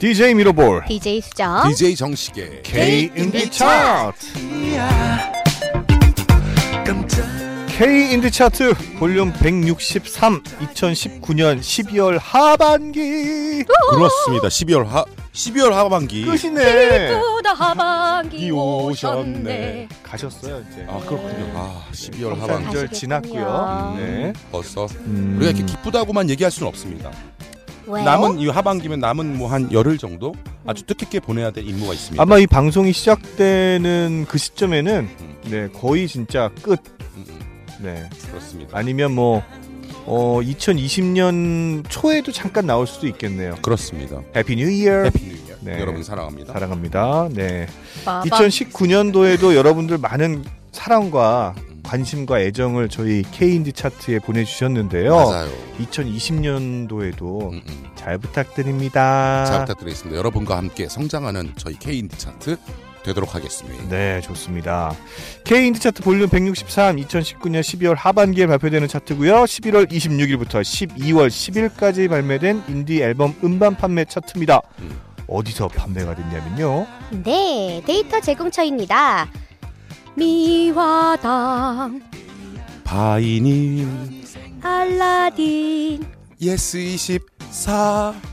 DJ 미로볼 DJ 수정. DJ 정식의 K 인디 차트 K 인디 차트 볼륨 163 2019년 12월 하반기 그렇습니다. 12월 하 12월 하반기. 끝이네 또다 하반기 이 오셨네. 가셨어요 이제 아 그렇군요. 아 12월 하반기 가시겠군요. 지났고요 네. 벌써 음. 우리가 이렇게 기쁘다고만 얘기할 수는 없습니다. 왜요? 남은 이 하반기면 남은 뭐 한 열흘 정도 아주 뜻깊게 보내야 될 임무가 있습니다. 아마 이 방송이 시작되는 그 시점에는 음, 네 거의 진짜 끝 네. 그렇습니다. 아니면 뭐 어, 2020년 초에도 잠깐 나올 수도 있겠네요. 그렇습니다. Happy New Year. Happy New Year. 네. 여러분 사랑합니다. 사랑합니다. 네. 빠밤. 2019년도에도 여러분들 많은 사랑과 관심과 애정을 저희 K인디 차트에 보내주셨는데요. 맞아요. 2020년도에도 음, 음. 잘 부탁드립니다. 잘 부탁드리겠습니다. 여러분과 함께 성장하는 저희 K인디 차트 되도록 하겠습니다. 네, 좋습니다. K인디 차트 볼륨 163 2019년 12월 하반기에 발표되는 차트고요. 11월 26일부터 12월 10일까지 발매된 인디 앨범 음반 판매 차트입니다. 음. 어디서 판매가 됐냐면요. 네, 데이터 제공처입니다. 미화당, 바이닐. 알라딘, 예스 24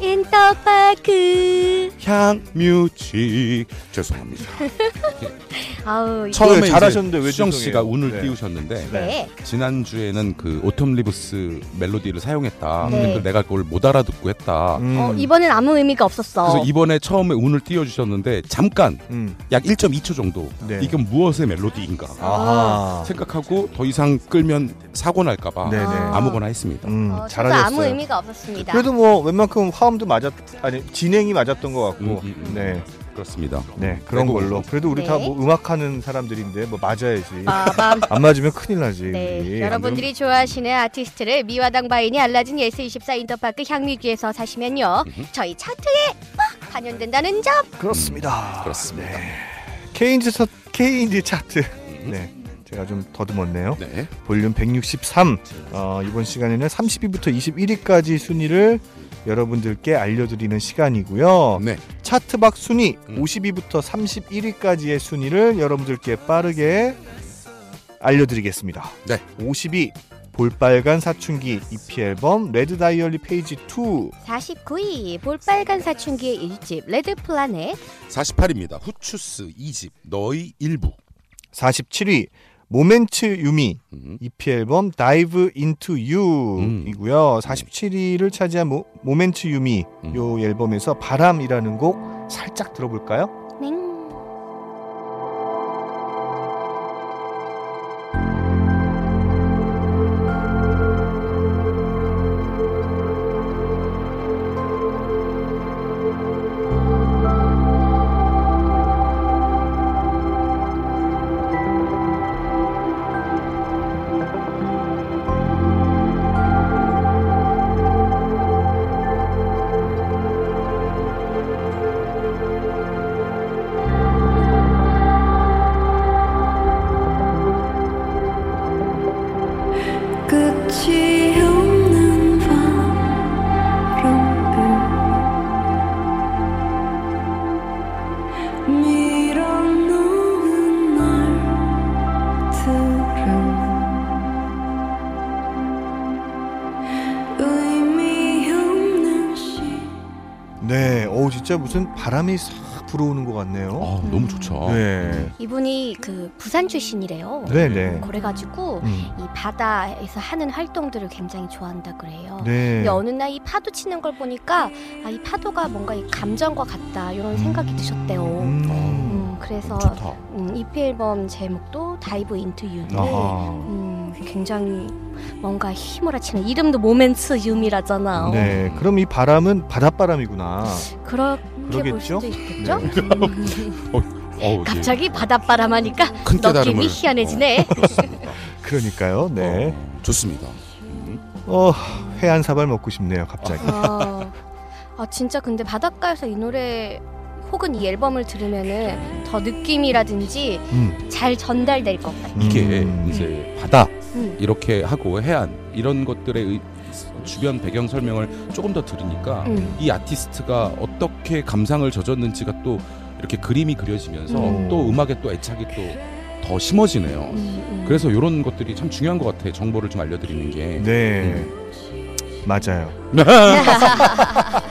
인터파크. 향뮤직 죄송합니다. 아우, 처음에 네, 잘하셨는데 왜 수정 죄송해요? 씨가 운을 네. 띄우셨는데 네. 지난 주에는 그 Autumn Leaves 멜로디를 사용했다. 네. 근데 내가 그걸 못 알아듣고 했다. 음, 어, 이번엔 아무 의미가 없었어. 그래서 이번에 처음에 운을 띄워주셨는데 잠깐 음, 약 1.2초 정도 네. 이건 무엇의 멜로디인가 아하. 생각하고 더 이상 끌면 사고 날까봐 네네. 아무거나 했습니다. 음, 어, 잘하셨어요. 아무 의미가 없었습니다. 그래도 뭐 웬만큼 화 음도 맞았 아니 진행이 맞았던 것 같고 음, 음, 음. 네, 그렇습니다. 네 그런 그리고 걸로 그래도 우리 네. 다뭐 음악하는 사람들인데 뭐 맞아야지 빠밤. 안 맞으면 큰일 나지 네, 우리. 여러분들이 좋아하시는 아티스트를 미화당 바이닐 알라딘 예스 24 인터파크 향뮤직에서 사시면요. 음흠. 저희 차트에 막 반영된다는 점. 그렇습니다. 그렇습니다. 네. K인디 차 K인디 차트 음. 네 제가 좀 더듬었네요. 네. 볼륨 163 어, 이번 시간에는 30위부터 21위까지 순위를 여러분들께 알려드리는 시간이고요. 네. 차트 밖 순위 음. 50위부터 31위까지의 순위를 여러분들께 빠르게 알려드리겠습니다. 네. 50위 볼빨간 사춘기 EP 앨범 RED Diary Page 2 49위 볼빨간 사춘기의 일집 RED PLANET 48위입니다. 후추스 2집 너의 일부. 47위 모멘트 유미 음. EP 앨범 Dive Into 음. You이고요. 47위를 차지한 모, 모멘트 유미 음. 요 앨범에서 바람이라는 곡 살짝 들어볼까요? 진짜 무슨 바람이 싹 불어오는 것 같네요. 아, 너무 좋죠. 네, 이분이 그 부산 출신이래요. 네, 네. 그래가지고 음. 이 바다에서 하는 활동들을 굉장히 좋아한다 그래요. 네. 근데 어느 날 이 파도 치는 걸 보니까 아, 이 파도가 뭔가 이 감정과 같다 이런 생각이 드셨대요. 음, 음. 그래서 좋다. 음, EP 앨범 제목도 Dive Into You인데. 음, 굉장히 뭔가 휘몰아치는 이름도 모멘트 유미라잖아. 네, 그럼 이 바람은 바닷바람이구나. 그렇게 볼? 수도 있겠죠. 네. 음, 어우, 예. 갑자기 바닷바람 하니까 큰 깨달음을 느낌이 희한해지네. 어. 그러니까요. 네. 어, 좋습니다. 음. 어, 회한 사발 먹고 싶네요, 갑자기. 아, 아 진짜 근데 바닷가에서 이 노래 혹은 이 앨범을 들으면은 더 느낌이라든지 음. 잘 전달될 것 같아. 이게 음. 이제 바다 음. 이렇게 하고 해안 이런 것들에 의- 주변 배경 설명을 조금 더 들으니까 음. 이 아티스트가 어떻게 감상을 젖었는지가 또 이렇게 그림이 그려지면서 음. 또 음악에 또 애착이 또 더 심어지네요. 음, 음. 그래서 이런 것들이 참 중요한 것 같아. 정보를 좀 알려드리는 게. 네. 맞아요.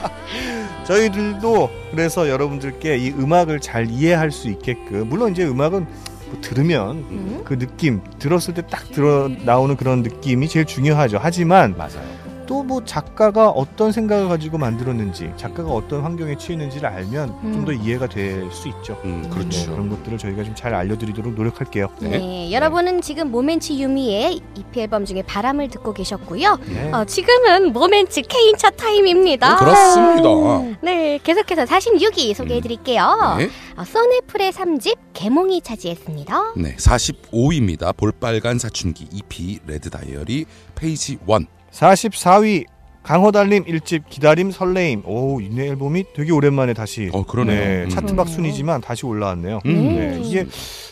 저희들도 그래서 여러분들께 이 음악을 잘 이해할 수 있게끔 물론 이제 음악은 뭐 들으면 음. 그 느낌 들었을 때 딱 들어 나오는 그런 느낌이 제일 중요하죠. 하지만 맞아요. 또 뭐 작가가 어떤 생각을 가지고 만들었는지 작가가 어떤 환경에 처했는지를 알면 좀더 음. 이해가 될 수 있죠. 음, 네, 그렇죠. 그런 것들을 저희가 좀 잘 알려드리도록 노력할게요. 네. 여러분은 지금 모멘츠 유미의 EP 앨범 중에 바람을 듣고 계셨고요. 네. 어, 지금은 모멘츠 K인차 타임입니다. 네, 그렇습니다. 네, 계속해서 46위 소개해 드릴게요. 네. 어, 써네풀의 3집 개몽이 차지했습니다. 네, 45위입니다. 볼빨간 사춘기 EP Red Diary Page 1. 44위 강허달림 1집 기다림 설레임. 오, 이 앨범이 되게 오랜만에 다시 어, 그러네요. 네, 음. 차트 밖 순위지만 다시 올라왔네요. 음. 네, 이게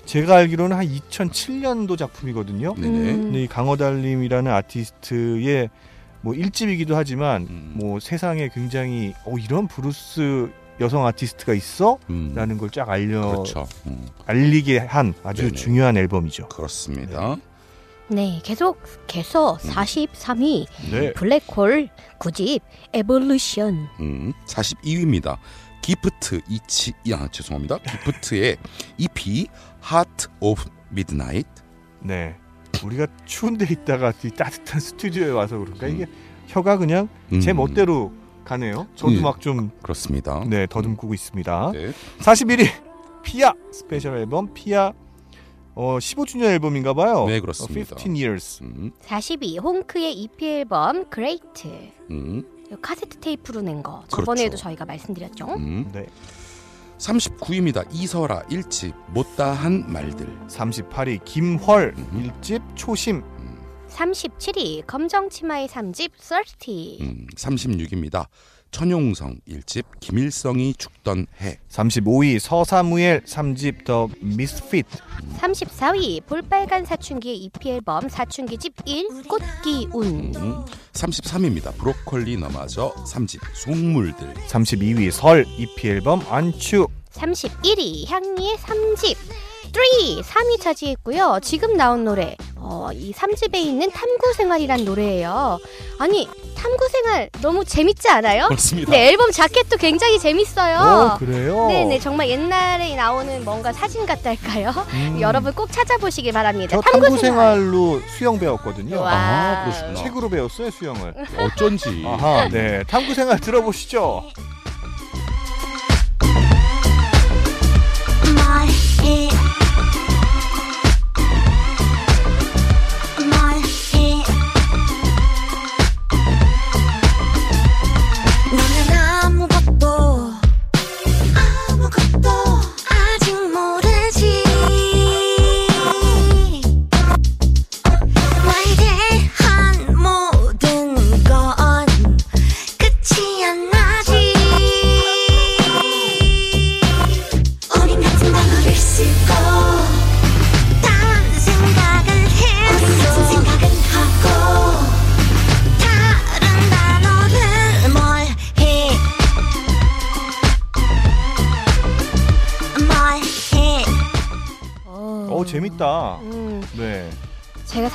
제가 알기로는 한 2007년도 작품이거든요. 네네. 음. 근데 이 강허달림이라는 아티스트의 뭐 1집이기도 하지만 음. 뭐 세상에 굉장히 어, 이런 블루스 여성 아티스트가 있어? 음. 라는 걸 쫙 알려 그렇죠. 음, 알리게 한 아주 네네. 중요한 앨범이죠. 그렇습니다. 네, 계속해서 43위 네. 블랙홀 9집 Evolution. 음, 42위입니다. 기프트 이치 야 죄송합니다. 기프트의 EP Heart of Midnight. 네. 우리가 추운 데 있다가 이 따뜻한 스튜디오에 와서 그런가 음. 이게 혀가 그냥 음, 제 멋대로 가네요. 저도 예. 막좀 그렇습니다. 네, 더듬고 있습니다. 네. 41위 피아 스페셜 앨범 피아 어 15주년 앨범인가 봐요. 네, 그렇습니다. 어, 15 years. 음, 40위 홍크의 EP 앨범 Great. 음, 카세트 테이프로 낸 거. 그렇죠. 저번에도 저희가 말씀드렸죠. 음. 네. 39위입니다. 이설아 1집 못다한 말들. 38위 김헐 음. 1집 초심. 음, 37위 검정치마의 3집 30. 음, 36입니다. 천용성 1집 김일성이 죽던 해. 35위 서사무엘 3집 더 미스핏. 34위 볼빨간 사춘기의 EP 앨범 사춘기 집 1 꽃기운. 음, 33입니다. 브로콜리 너마저 3집 속물들. 32위 설 EP 앨범 안추. 31위 향리의 3집 3, 3위 차지했고요. 지금 나온 노래 어, 이 3집에 있는 탐구생활이란 노래예요. 아니 탐구생활 너무 재밌지 않아요? 그렇습니다. 네 앨범 자켓도 굉장히 재밌어요. 어, 그래요? 네네 정말 옛날에 나오는 뭔가 사진 같달까요? 음. 여러분 꼭 찾아보시길 바랍니다. 저 탐구 생활 로 수영 배웠거든요. 와. 아, 그러시구나. 책으로 배웠어요, 수영을. 어쩐지. 아하, 네. 탐구 생활 들어보시죠. My head.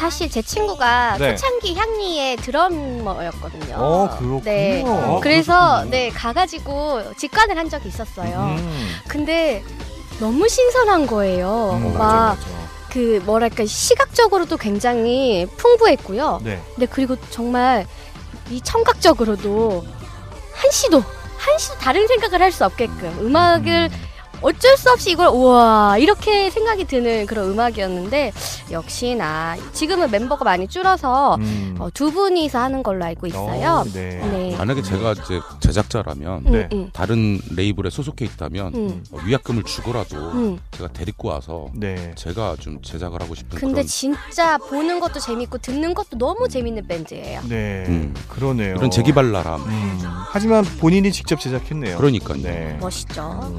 사실 제 친구가 네. 초창기 향리의 드러머였거든요. 어, 그렇군요. 네. 어, 그래서. 네 가가지고 직관을 한 적이 있었어요. 음. 근데 너무 신선한 거예요. 음, 막 맞아, 맞아. 그 뭐랄까 시각적으로도 굉장히 풍부했고요. 네. 근데 그리고 정말 이 청각적으로도 한시도 한시도 다른 생각을 할 수 없게끔 음악을 어쩔 수 없이 이걸 우와 이렇게 생각이 드는 그런 음악이었는데 역시나 지금은 멤버가 많이 줄어서 음. 어, 두 분이서 하는 걸로 알고 있어요. 어, 네. 네. 만약에 제가 이제 제작자라면 음, 네. 음, 다른 레이블에 소속해 있다면 음, 어, 위약금을 주고라도 음. 제가 데리고 와서 네. 제가 좀 제작을 하고 싶은 근데 그런 진짜 보는 것도 재밌고 듣는 것도 너무 재밌는 밴드예요. 네. 음. 그러네요. 이런 재기발랄함. 음. 하지만 본인이 직접 제작했네요. 그러니까요. 네. 멋있죠.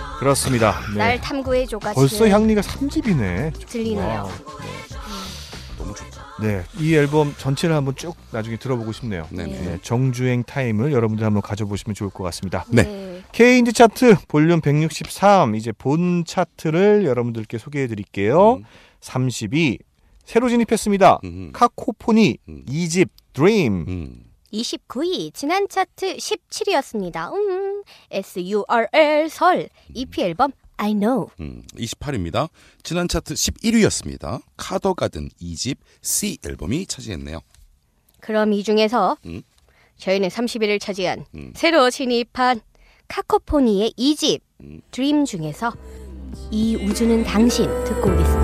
음, 음, 그렇습니다. 네. 날 탐구해줘가 벌써 향리가 3집이네. 들리네요. 너무 좋다. 네, 이 앨범 전체를 한번 쭉 나중에 들어보고 싶네요. 네. 네. 네, 정주행 타임을 여러분들 한번 가져보시면 좋을 것 같습니다. 네. K인디 차트 볼륨 163 이제 본 차트를 여러분들께 소개해 드릴게요. 음, 32 새로 진입했습니다. 음, 카코포니 음. 2집 Dream 음. 29위 지난 차트 17위였습니다. 음, S.U.R.L. 설 EP 앨범 I Know. 음, 28입니다. 지난 차트 11위였습니다. 카더가든 2집 C 앨범이 차지했네요. 그럼 이 중에서 음. 저희는 30위를 차지한 음. 새로 진입한 카코포니의 2집 음. 드림 중에서 이 우주는 당신 듣고 오겠습니다.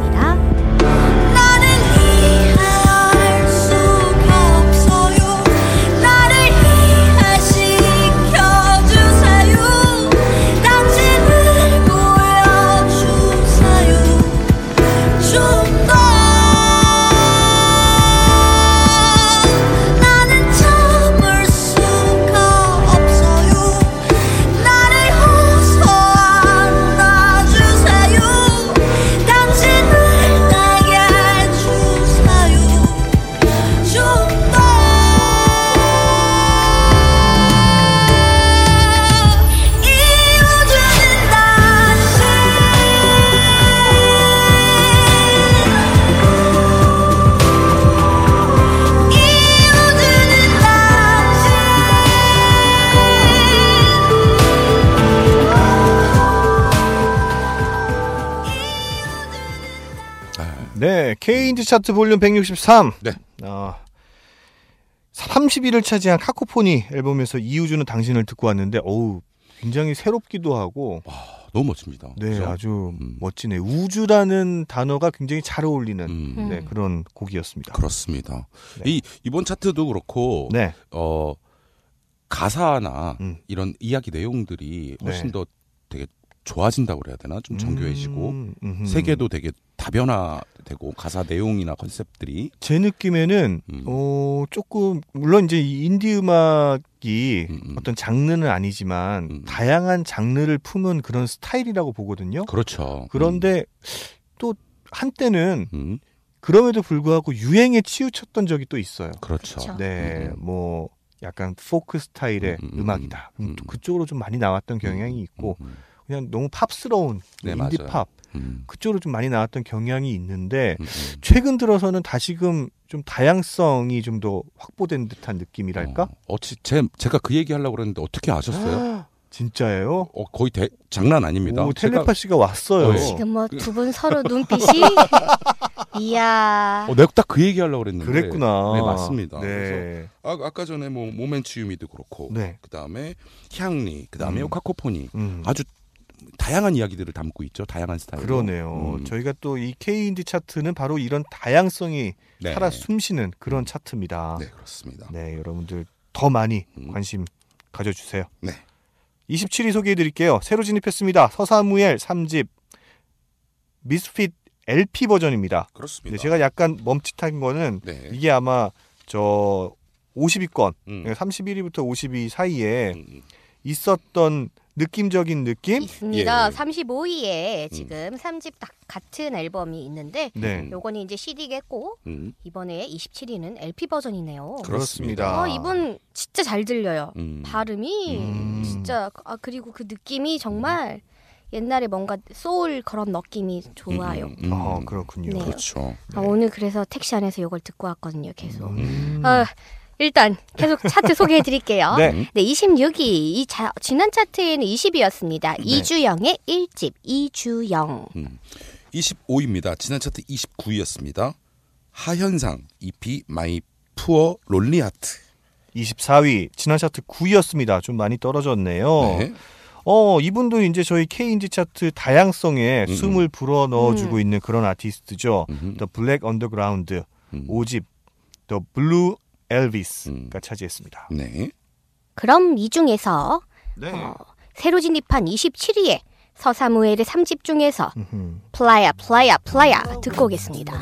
네, K인디 차트 볼륨 163. 네. 아, 30위를 차지한 카코포니 앨범에서 이우주는 당신을 듣고 왔는데 어우, 굉장히 새롭기도 하고 너무 멋집니다. 네, 그죠? 아주 음. 멋지네. 우주라는 단어가 굉장히 잘 어울리는 음, 네, 그런 곡이었습니다. 그렇습니다. 네. 이 이번 차트도 그렇고 네. 어 가사나 음. 이런 이야기 내용들이 훨씬 네. 더 되게 좋아진다고 그래야 되나? 좀 정교해지고 음. 세계도 되게 다변화되고 가사 내용이나 컨셉들이 제 느낌에는 음. 어 조금 물론 이제 이 인디 음악이 음, 음. 어떤 장르는 아니지만 음. 다양한 장르를 품은 그런 스타일이라고 보거든요. 그렇죠. 그런데 또 한때는 음, 음, 그럼에도 불구하고 유행에 치우쳤던 적이 또 있어요. 그렇죠. 그렇죠. 네, 음, 뭐 약간 포크 스타일의 음, 음, 음, 음, 악이다 음, 음. 그쪽으로 좀 많이 나왔던 경향이 있고 음, 그냥 너무 팝스러운 네, 인디. 팝 음, 그쪽으로 좀 많이 나왔던 경향이 있는데 음, 음. 최근 들어서는 다시금 좀 다양성이 좀 더 확보된 듯한 느낌이랄까? 어, 어찌 제, 제가 그 얘기 하려고 그랬는데 어떻게 아셨어요? 진짜예요? 어, 거의 대, 장난 아닙니다. 오, 제가- 텔레파시가 왔어요. 어, 지금 뭐 두 분 서로 눈빛이 이야 어, 내가 딱 그 얘기 하려고 그랬는데. 그랬구나. 네, 맞습니다. 그래서 네. 아, 아까 전에 뭐 모멘츠 유미도 그렇고 네. 그 다음에 향리, 그 다음에 음. 카코포니 음. 아주 다양한 이야기들을 담고 있죠. 다양한 스타일. 그러네요. 저희가 또 이 K인디 차트는 바로 이런 다양성이 네. 살아 숨쉬는 그런 차트입니다. 네, 그렇습니다. 네, 여러분들 더 많이 음. 관심 가져주세요. 네. 27위 소개해드릴게요. 새로 진입했습니다. 서사무엘 3집 미스핏 LP 버전입니다. 그렇습니다. 제가 약간 멈칫한 거는 네. 이게 아마 저 50위권 음. 31위부터 50위 사이에 음, 음. 있었던 느낌적인 느낌? 있습니다. 예. 35위에 지금 삼 3집 딱 같은 앨범이 있는데 네, 요거는 이제 CD겠고 음, 이번에 27위는 LP 버전이네요. 그렇습니다. 어, 이분 진짜 잘 들려요. 음. 발음이 음. 진짜 아 그리고 그 느낌이 정말 옛날에 뭔가 소울 그런 느낌이 좋아요. 음, 음, 음. 아, 그렇군요. 네. 그렇죠. 아, 오늘 그래서 택시 안에서 이걸 듣고 왔거든요. 계속. 음. 아, 일단 계속 차트 소개해 드릴게요. 네. 네, 26위. 이 자, 지난 차트에는 20위였습니다. 이주영의 1집 이주영. 음. 25위입니다. 지난 차트 29위였습니다. 하현상 EP My Poor Lonely Heart. 24위 지난 차트 9위였습니다. 좀 많이 떨어졌네요. 네. 어 이분도 이제 저희 K인디 차트 다양성에 음, 숨을 불어 넣어주고 음. 있는 그런 아티스트죠. 음흠. The Black Underground 음. 5집 The Blue Elvis가 음. 차지했습니다. 네. 그럼 이 중에서 네. 어, 새로 진입한 27위에 서사무엘의 3집 중에서. 플라야 플라야 플라야 듣고 오겠습니다.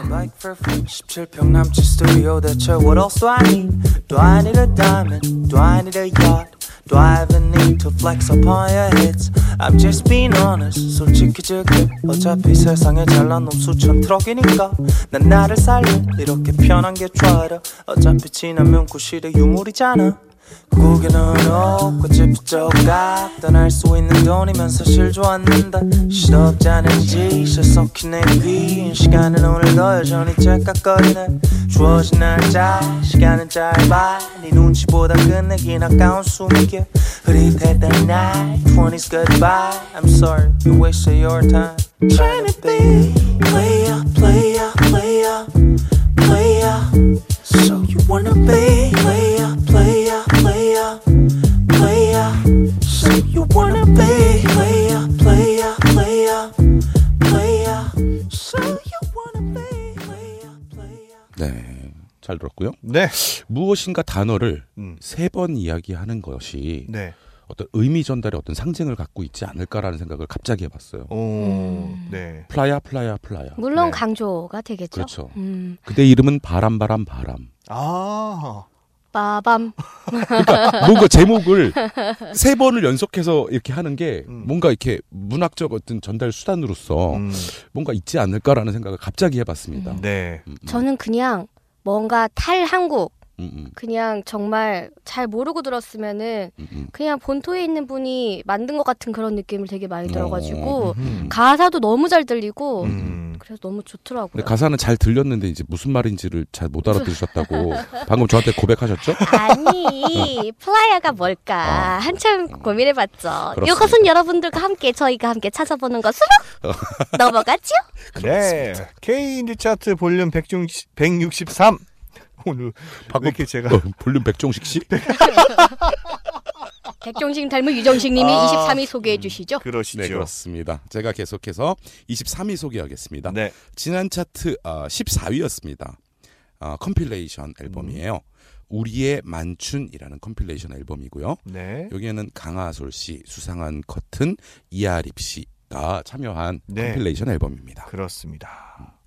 Like for 17평 남친 스튜디오 대체 what else do I I need to flex upon your hits? I'm just being honest 솔직해질게 어차피 세상에 잘난 놈 수천 트럭이니까 난 나를 살려 이렇게 편한 게 좋아라 어차피 지나면 구실의 유물이잖아 고개는 없고 집이 조각 떠날 수 있는 돈이면 사실 좋았는데 실업자는지 실속히 내귀 시간은 오늘도 여전히 째깍거리네. 주어진 날짜 시간은 짧아. 네 눈치보다 끝내긴 아까운 숨이게 흐릿했던 날 20s goodbye. I'm sorry you wasted your time. Trying to be 잘 들었고요. 네. 무엇인가 단어를 음. 세번 이야기하는 것이 네. 어떤 의미 전달의 어떤 상징을 갖고 있지 않을까라는 생각을 갑자기 해봤어요. 오. 음. 네. 플라야 플라야 플라야. 물론 네. 강조가 되겠죠. 그렇죠. 음. 그대 이름은 바람 바람 바람. 아. 빠밤. 그러니까 뭔가 제목을 세 번을 연속해서 이렇게 하는 게 음. 뭔가 이렇게 문학적 어떤 전달 수단으로서 음. 뭔가 있지 않을까라는 생각을 갑자기 해봤습니다. 음. 네. 음, 음, 저는 그냥 뭔가 탈한국 음, 음, 그냥 정말 잘 모르고 들었으면은 음, 음. 그냥 본토에 있는 분이 만든 것 같은 그런 느낌을 되게 많이 들어가지고 음. 가사도 너무 잘 들리고 음. 그래서 너무 좋더라고요. 근데 가사는 잘 들렸는데 이제 무슨 말인지를 잘 못 알아들으셨다고 방금 저한테 고백하셨죠? 아니 Flyer가 뭘까 어. 한참 고민해봤죠. 그렇습니다. 이것은 여러분들과 함께 저희가 함께 찾아보는 것으로 넘어가죠. 네. K 인디 차트 볼륨 160, 163. 오늘 왜 방금 이렇게 제가 어, 볼륨 백종식 씨? 백종식 닮은 유정식님이 아. 23위 소개해 주시죠. 그러시죠. 네 그렇습니다. 제가 계속해서 23위 소개하겠습니다. 네. 지난 차트 어, 14위였습니다. 어, compilation 앨범이에요. 우리의 만춘이라는 compilation 앨범이고요. 네. 여기에는 강아솔 씨, 수상한 커튼, 이아립 씨가 참여한 네. compilation 앨범입니다. 그렇습니다.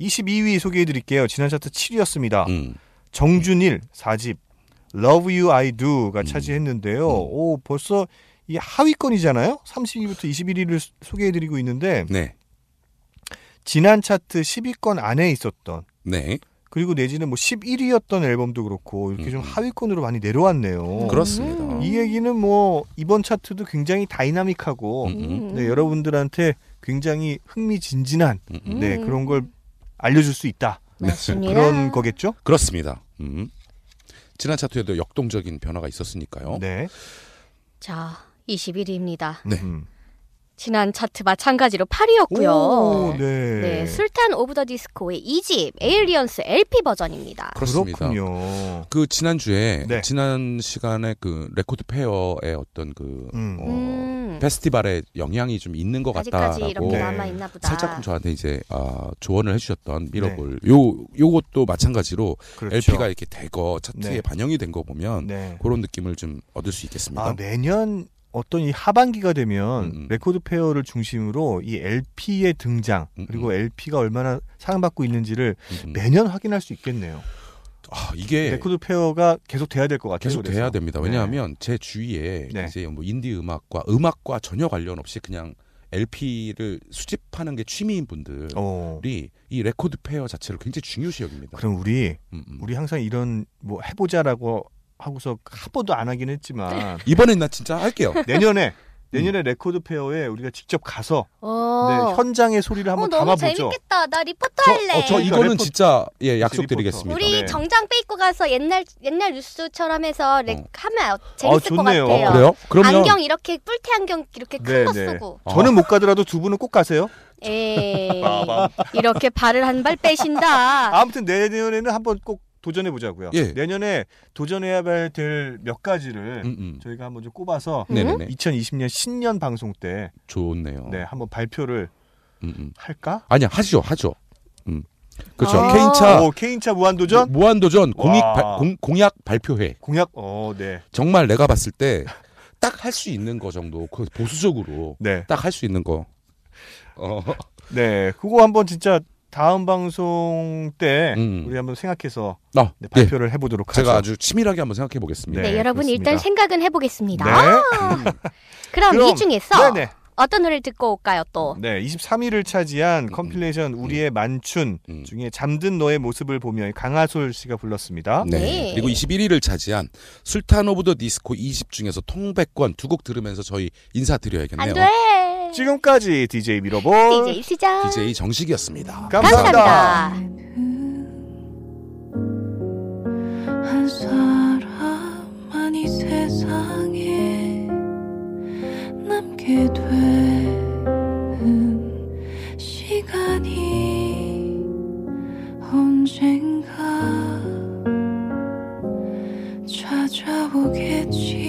22위 소개해 드릴게요. 지난 차트 7위였습니다. 음, 정준일 4집 Love You I Do가 음. 차지했는데요. 음. 오, 벌써 이 하위권이잖아요. 30위부터 21위를 소개해 드리고 있는데 네, 지난 차트 10위권 안에 있었던 네, 그리고 내지는 뭐 11위였던 앨범도 그렇고 이렇게 좀 음. 하위권으로 많이 내려왔네요. 그렇습니다. 음. 이 얘기는 뭐 이번 차트도 굉장히 다이나믹하고 네, 여러분들한테 굉장히 흥미진진한. 네, 그런 걸 알려줄 수 있다. 맞습니다. 그런 거겠죠? 그렇습니다. 음. 지난 차트에도 역동적인 변화가 있었으니까요. 네. 자, 21위입니다. 네. 음. 지난 차트 마찬가지로 8위였고요. 오, 네. 네, 술탄 오브 더 디스코의 2집 Aliens LP 버전입니다. 그렇습니다. 그렇군요. 그 지난주에 네. 지난 시간에 그 레코드 페어의 어떤 그 음. 어, 음. 페스티벌에 영향이 좀 있는 것 같다라고 이렇게 네. 남아 있나 보다. 살짝 저한테 이제 아, 조언을 해주셨던 네. 미러볼 요 요것도 마찬가지로 그렇죠. LP가 이렇게 대거 차트에 네. 반영이 된 거 보면 네. 그런 느낌을 좀 얻을 수 있겠습니다. 아, 매년 어떤 이 하반기가 되면 음, 음. 레코드 페어를 중심으로 이 LP의 등장 음, 그리고 음. LP가 얼마나 사랑받고 있는지를 음. 매년 확인할 수 있겠네요. 아, 이게 레코드 페어가 계속 돼야 될 것 같아요. 계속. 돼야 됩니다. 네. 왜냐하면 제 주위에 네. 이제 뭐 인디 음악과 음악과 전혀 관련 없이 그냥 LP를 수집하는 게 취미인 분들이 어. 이 레코드 페어 자체를 굉장히 중요시 여깁니다. 그럼 우리 음, 음. 우리 항상 이런 뭐 해보자라고 하고서 한 번도 안 하긴 했지만 이번엔 나 진짜 할게요. 내년에 내년에 레코드 페어에 우리가 직접 가서 어. 네, 현장의 소리를 어, 한번 너무 담아보죠. 재밌겠다. 나 리포터 저, 할래. 어, 저 그러니까 이거는 레포- 진짜 예. 약속드리겠습니다. 우리 네. 정장 빼입고 가서 옛날 옛날 뉴스처럼 해서 렉 어. 하면 재밌을 것 좋네요. 같아요. 어, 그래요? 그러면 안경 이렇게 뿔테 안경 이렇게 큰거 네, 네. 쓰고. 어. 저는 못 가더라도 두 분은 꼭 가세요. 에이, 빠밤. 이렇게 발을 한 발 빼신다. 아무튼 내년에는 한번 꼭 도전해 보자고요. 예. 내년에 도전해야 될 몇 가지를 음, 음. 저희가 한번 좀 꼽아서 음? 네네네 2020년 신년 방송 때 좋네요. 네, 한번 발표를 음, 음. 할까? 아니야 하죠 하죠. 음. 그렇죠. 아. 케인차 오, 케인차 무한도전 무한도전 공익 와. 발- 공, 공약 발표회 공약. 어, 네. 정말 내가 봤을 때 딱 할 수 있는 거 정도 그 보수적으로 네. 딱할 수 있는 거. 어, 네. 그거 한번 진짜 다음 방송 때 음. 우리 한번 생각해서 아, 네, 네. 발표를 해보도록 하죠. 제가 아주 치밀하게 한번 생각해 보겠습니다. 네, 네, 여러분 그렇습니다. 일단 생각은 해보겠습니다. 네. 그럼, 그럼, 이 중에서 네네. 어떤 노래를 듣고 올까요 또? 네, 23위를 차지한 컴필레이션 우리의 만춘 음. 중에 잠든 너의 모습을 보며 강아솔 씨가 불렀습니다. 네. 네. 그리고 21위를 차지한 술탄 오브 더 디스코 2집 중에서 통배권 두 곡 들으면서 저희 인사드려야겠네요. 안 돼. 지금까지 DJ 미러볼 DJ 시작. DJ 정식이었습니다. 감사합니다. 감사합니다. 한 사람만 이 세상에 남게 되는 시간이 언젠가 찾아오겠지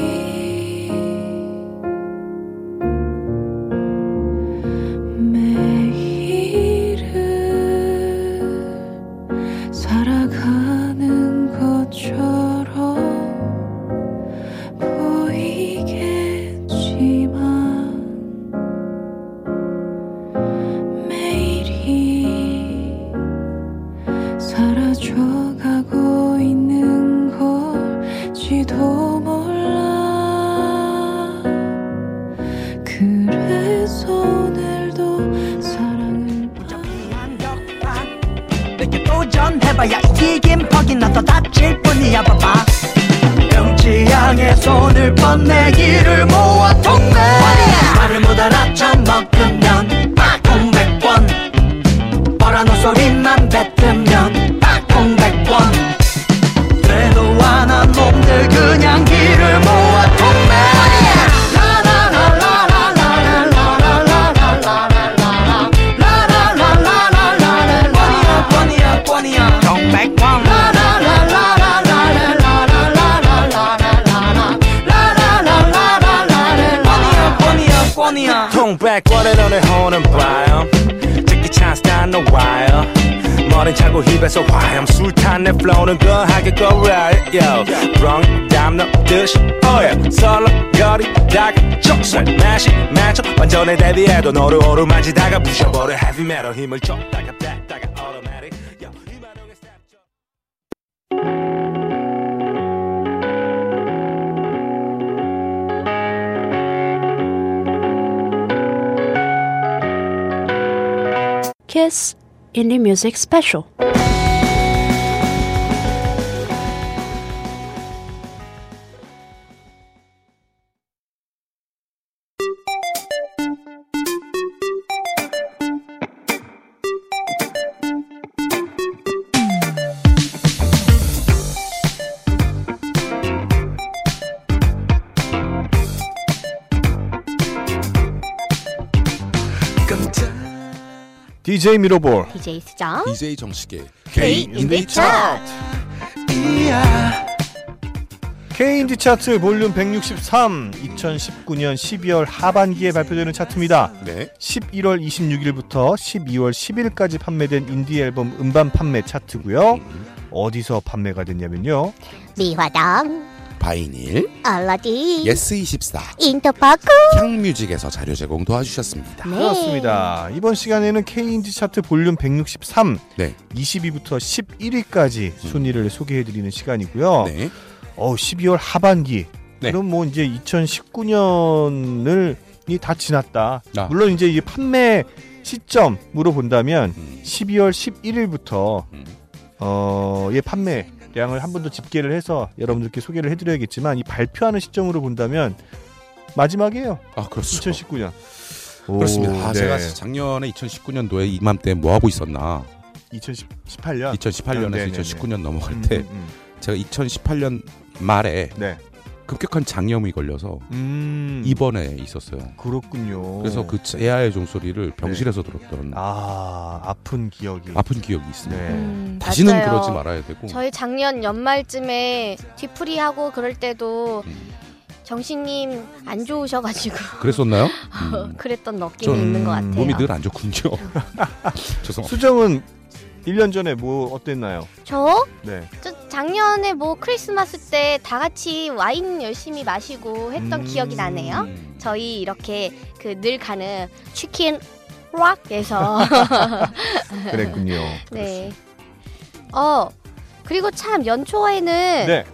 부셔버려 heavy metal 힘을 줬다가 뺐다가 automatic yo 이만용의 step 좀- Kiss Indie Music Special. DJ 미러볼 DJ 시작. DJ 정식의 K 인디 차트. K인디 차트 볼륨 163 2019년 12월 하반기에 발표되는 차트입니다. 네. 11월 26일부터 12월 10일까지 판매된 인디 앨범 음반 판매 차트고요. 어디서 판매가 됐냐면요. 미화당, 바이닐, 알라딘, 예스24, 인터파크. 향뮤직에서 자료 제공 도와주셨습니다. 네. 그렇습니다. 이번 시간에는 K인디 차트 볼륨 163 네. 20위부터 11위까지 순위를 소개해드리는 시간이고요. 네. 어, 12월 하반기. 네. 그럼 뭐 이제 2019년을 다 지났다. 아. 물론 이제 이 판매 시점으로 본다면 음. 12월 11일부터 음. 어, 예 판매 량을 한 번 더 집계를 해서 여러분들께 소개를 해드려야겠지만 이 발표하는 시점으로 본다면 마지막이에요. 아, 그렇죠. 2019년. 그렇습니다. 아, 네. 제가 작년에 2019년도에 이맘때 뭐 하고 있었나? 2018년. 2018년에서 네, 네, 네. 2019년 넘어갈 음, 때 음, 음. 제가 2018년 말에 네. 급격한 장염이 걸려서 음. 입원에 있었어요. 그렇군요. 그래서 그 제아의 종소리를 병실에서 들었던 아 아픈 기억이. 아픈 기억이 있습니다. 네. 음, 다시는 맞아요. 그러지 말아야 되고. 저희 작년 연말쯤에 뒤풀이하고 그럴 때도 음, 정신님 안 좋으셔가지고 그랬었나요? 음, 그랬던 느낌이 좀 있는 것 같아요. 몸이 늘 안 좋군요. 죄송합니다. 수정은 1년 전에 뭐 어땠나요? 저? 네. 저 작년에 뭐 크리스마스 때 다 같이 와인 열심히 마시고 했던 음. 기억이 나네요. 음, 저희 이렇게 그 늘 가는 치킨 락에서 그랬군요. 네. 어 그리고 참 연초에는 네.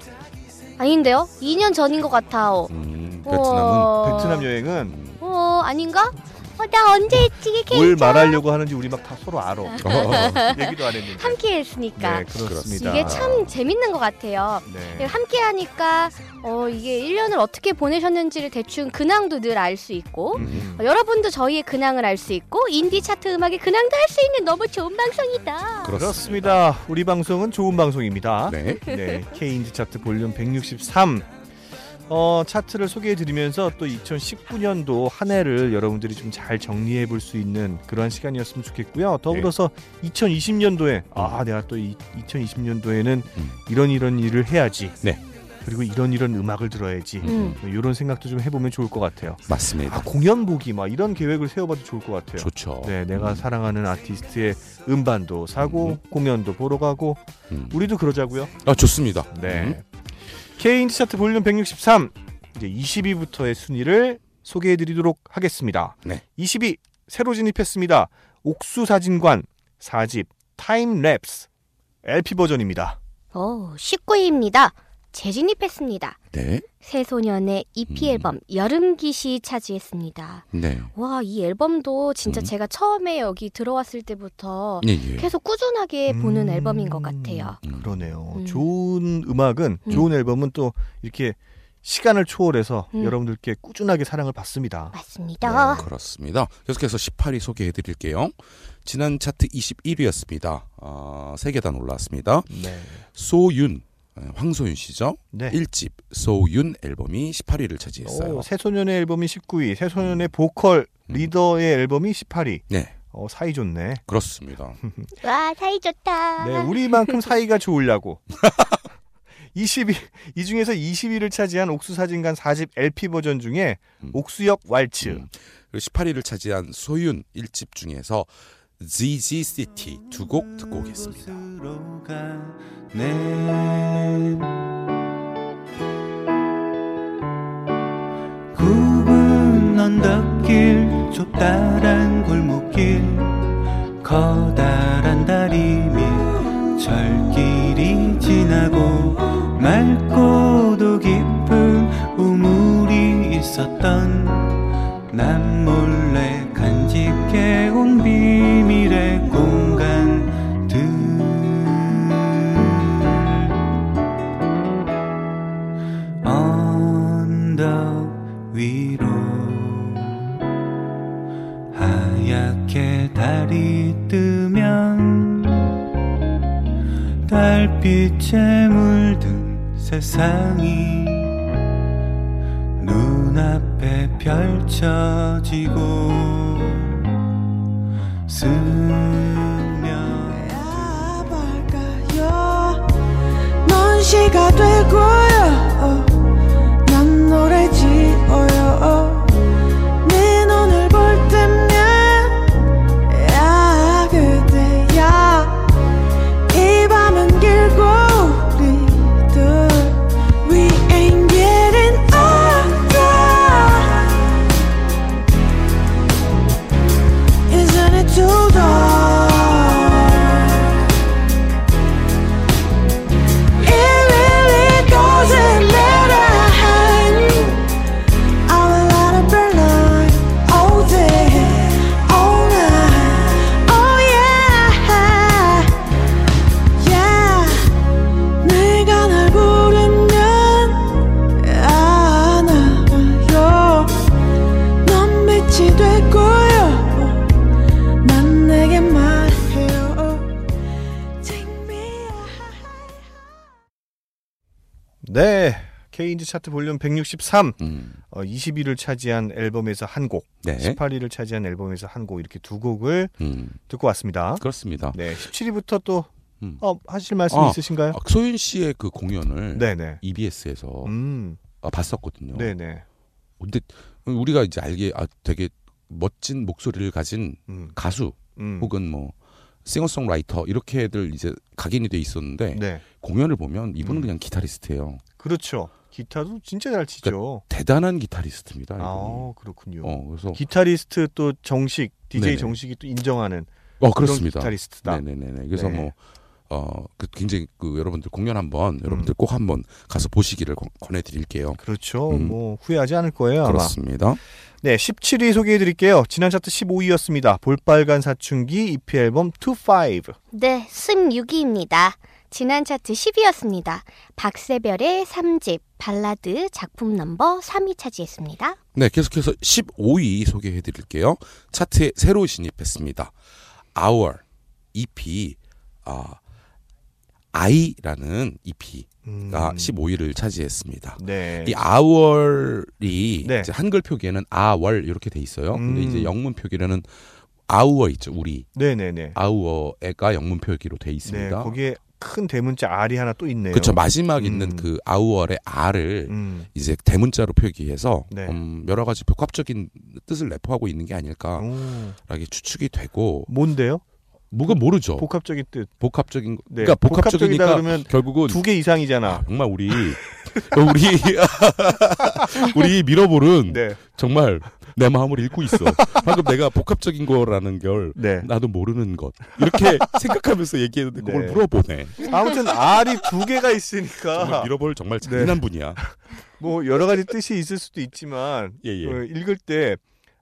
아닌데요? 2년 전인 것 같아요. 음, 어. 베트남은 베트남 여행은 어 아닌가? 어, 나 언제 했지? 뭘. 말하려고 하는지 우리 막 다 서로 알아. 어, 얘기도 안 했는데. 함께 했으니까. 네, 그렇습니다. 이게 참 재밌는 것 같아요. 네. 함께 하니까 어 이게 1년을 어떻게 보내셨는지를 대충 근황도 늘 알 수 있고 음. 어, 여러분도 저희의 근황을 알 수 있고 인디 차트 음악의 근황도 할 수 있는 너무 좋은 방송이다. 그렇습니다. 우리 방송은 좋은 방송입니다. 네. 네, K인디 차트 볼륨 163. 어, 차트를 소개해 드리면서 또 2019년도 한 해를 여러분들이 좀 잘 정리해 볼 수 있는 그러한 시간이었으면 좋겠고요. 더불어서 2020년도에 아, 내가 또 이, 2020년도에는 음. 이런 이런 일을 해야지. 네. 그리고 이런 이런 음악을 들어야지. 음. 이런 생각도 좀 해보면 좋을 것 같아요. 맞습니다. 아, 공연 보기 막 이런 계획을 세워봐도 좋을 것 같아요. 좋죠. 네, 내가 음. 사랑하는 아티스트의 음반도 사고 음. 공연도 보러 가고 음. 우리도 그러자고요. 아 좋습니다. 네. 음. K인디 차트 볼륨 163 이제 20위부터의 순위를 소개해 드리도록 하겠습니다. 네. 20위 새로 진입했습니다. 옥수 사진관 4집 Time Lapse LP 버전입니다. 어 19위입니다. 재진입했습니다. 네. 새소년의 EP 음. 앨범 여름깃이 차지했습니다. 네. 와 이 앨범도 진짜 음. 제가 처음에 여기 들어왔을 때부터 예, 예. 계속 꾸준하게 보는 음, 앨범인 것 같아요. 음. 그러네요. 음. 좋은 음악은 음. 좋은 앨범은 또 이렇게 시간을 초월해서 음. 여러분들께 꾸준하게 사랑을 받습니다. 맞습니다. 그렇습니다. 계속해서 18위 소개해 드릴게요. 지난 차트 21위였습니다. 아, 3계단 올라왔습니다. 네. 소윤, 에, 황소윤 씨죠? 네. 1집 소윤 앨범이 18위를 차지했어요. 오, 새소년의 앨범이 19위, 새소년의 보컬 리더의 앨범이 18위. 네, 어, 사이 좋네. 그렇습니다. 와 사이 좋다. 네, 우리만큼 사이가 좋으려고. 20위, 이 중에서 20위를 차지한 옥수사진관 4집 LP 버전 중에 음. 옥수역 왈츠. 음. 그리고 18위를 차지한 소윤 1집 중에서 ZZ City 두 곡 듣고 오겠습니다. 네. 굽은 언덕길 좁다란 골목길 커다란 다리 밑 철길이 지나고 맑고도 깊은 우물이 있었던 난 몰래 간직해온 비밀의 공간들 언덕 위로 하얗게 달이 뜨면 달빛에 물든 세상이 夏季 네. K인지 차트 볼륨 163. 음, 어, 20위를 차지한 앨범에서 한 곡, 네. 18위를 차지한 앨범에서 한 곡 이렇게 두 곡을 음, 듣고 왔습니다. 그렇습니다. 네, 17위부터 또 음. 어, 하실 말씀 아, 있으신가요? 아, 소윤 씨의 그 공연을 네, 네. EBS에서 음. 봤었거든요. 네, 네. 근데 우리가 이제 알기에 아, 되게 멋진 목소리를 가진 음. 가수 음. 혹은 뭐 싱어송라이터 이렇게들 이제 각인이 돼 있었는데 네. 공연을 보면 이분은 음. 그냥 기타리스트예요. 그렇죠. 기타도 진짜 잘 치죠. 대단한 기타리스트입니다. 아, 이분이. 그렇군요. 어, 그래서 기타리스트 또 정식 DJ 네네. 정식이 또 인정하는 어 그렇습니다. 기타리스트다. 네네네. 그래서 네. 뭐 어, 그 굉장히 그 여러분들 공연 한번 여러분들 음. 꼭 한번 가서 보시기를 권- 권해드릴게요. 그렇죠. 음. 뭐 후회하지 않을 거예요. 아마. 그렇습니다. 네, 17위 소개해 드릴게요. 지난 차트 15위였습니다. 볼빨간 사춘기 EP 앨범 25. 네, 16위입니다. 지난 차트 10위였습니다. 박세별의 3집 발라드 작품 넘버 3위 차지했습니다. 네, 계속해서 15위 소개해 드릴게요. 차트에 새로 진입했습니다. Our EP 아 I라는 EP가 음. 15위를 차지했습니다. 네. 이 아월이 네. 이제 한글 표기에는 아월 이렇게 돼 있어요. 근데 음. 이제 영문 표기로는 아우어 있죠. 우리 네, 네, 네. 아우어가 영문 표기로 돼 네, 있습니다. 거기에 큰 대문자 R이 하나 또 있네요. 그렇죠. 마지막 음. 있는 그 아우어의 R을 음. 이제 대문자로 표기해서 네. 음, 여러 가지 복합적인 뜻을 내포하고 있는 게 아닐까라게 오. 추측이 되고 뭔데요? 뭐가 모르죠. 복합적인 뜻. 복합적인 거- 네, 그러니까 복합적이니까 그러면 결국은 두 개 이상이잖아. 아, 정말 우리 우리 우리 밀어볼은 네. 정말 내 마음을 읽고 있어. 방금 내가 복합적인 거라는 걸 네. 나도 모르는 것 이렇게 생각하면서 얘기했는데 그걸 네. 물어보네. 아무튼 R이 두 개가 정말 있으니까 밀어볼 정말 네. 잔인한 분이야. 뭐 여러 가지 뜻이 있을 수도 있지만 예, 예. 어, 읽을 때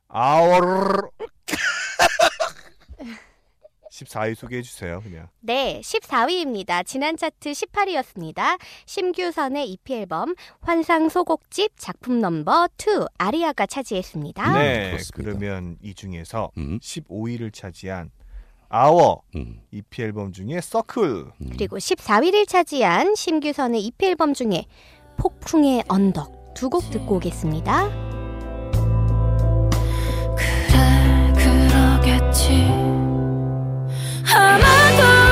아월 14위 소개해 주세요. 그냥. 네, 14위입니다. 지난 차트 18위였습니다. 심규선의 EP 앨범 환상 소곡집 작품 넘버 2 아리아가 차지했습니다. 네. 그렇습니다. 그러면 이 중에서 음, 15위를 차지한 아워 음, EP 앨범 중에 서클. 음. 그리고 14위를 차지한 심규선의 EP 앨범 중에 폭풍의 언덕 두 곡 듣고 오겠습니다. 그래 그러겠지 아마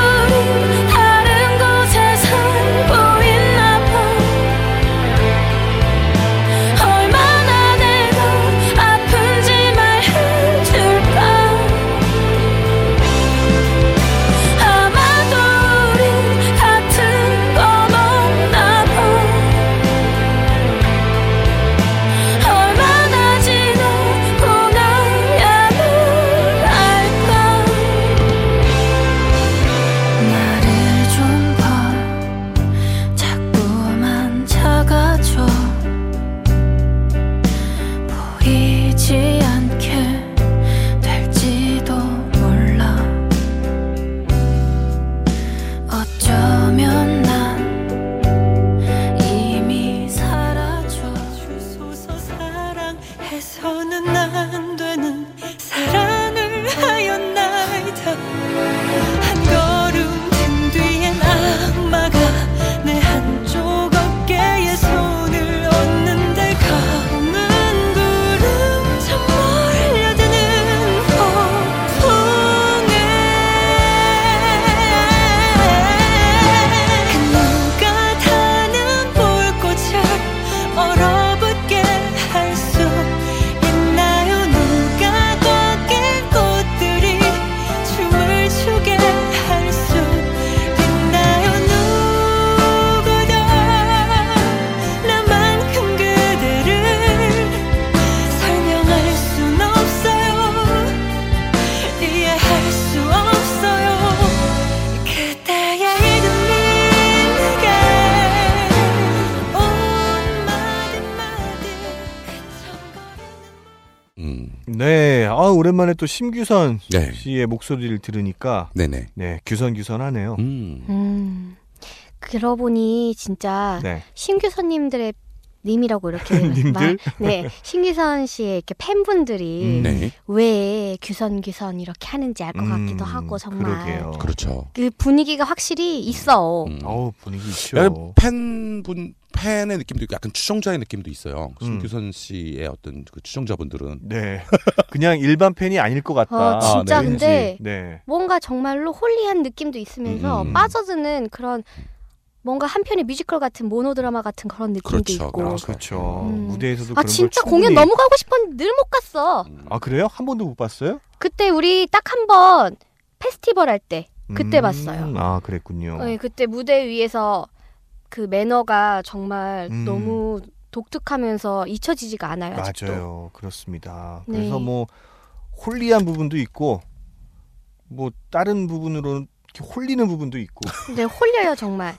또 심규선 네, 씨의 목소리를 들으니까 네네. 네, 규선규선하네요. 음, 음, 그러고 보니 진짜 네. 신규선님들의 님이라고 이렇게 님들? 말, 네 신규선 씨의 이렇게 팬분들이 음. 네, 왜 규선 규선 이렇게 하는지 알것 음, 같기도 하고 정말 그러게요. 그렇죠. 그 분위기가 확실히 있어. 음. 어우, 분위기 있죠. 팬분 팬의 느낌도 있고 약간 추종자의 느낌도 있어요. 음. 신규선 씨의 어떤 그 추종자분들은 네. 그냥 일반 팬이 아닐 것 같다. 어, 진짜 네. 근데 네. 뭔가 정말로 holy한 느낌도 있으면서 음. 빠져드는 그런 뭔가 한편의 뮤지컬 같은 모노드라마 같은 그런 느낌도 그렇죠, 있고. 아, 그렇죠. 그렇죠. 음. 무대에서도 아 그런 진짜 걸 공연 충분히- 너무 가고 싶었는데 늘 못 갔어. 음. 아, 그래요? 한 번도 못 봤어요? 그때 우리 딱 한 번 페스티벌 할 때 그때 음, 봤어요. 아, 그랬군요. 네, 그때 무대 위에서 그 매너가 정말 음. 너무 독특하면서 잊혀지지가 않아요. 아직도. 맞아요. 그렇습니다. 네. 그래서 뭐 홀리한 부분도 있고 뭐 다른 부분으로 이렇게 홀리는 부분도 있고 근데 홀려요 정말.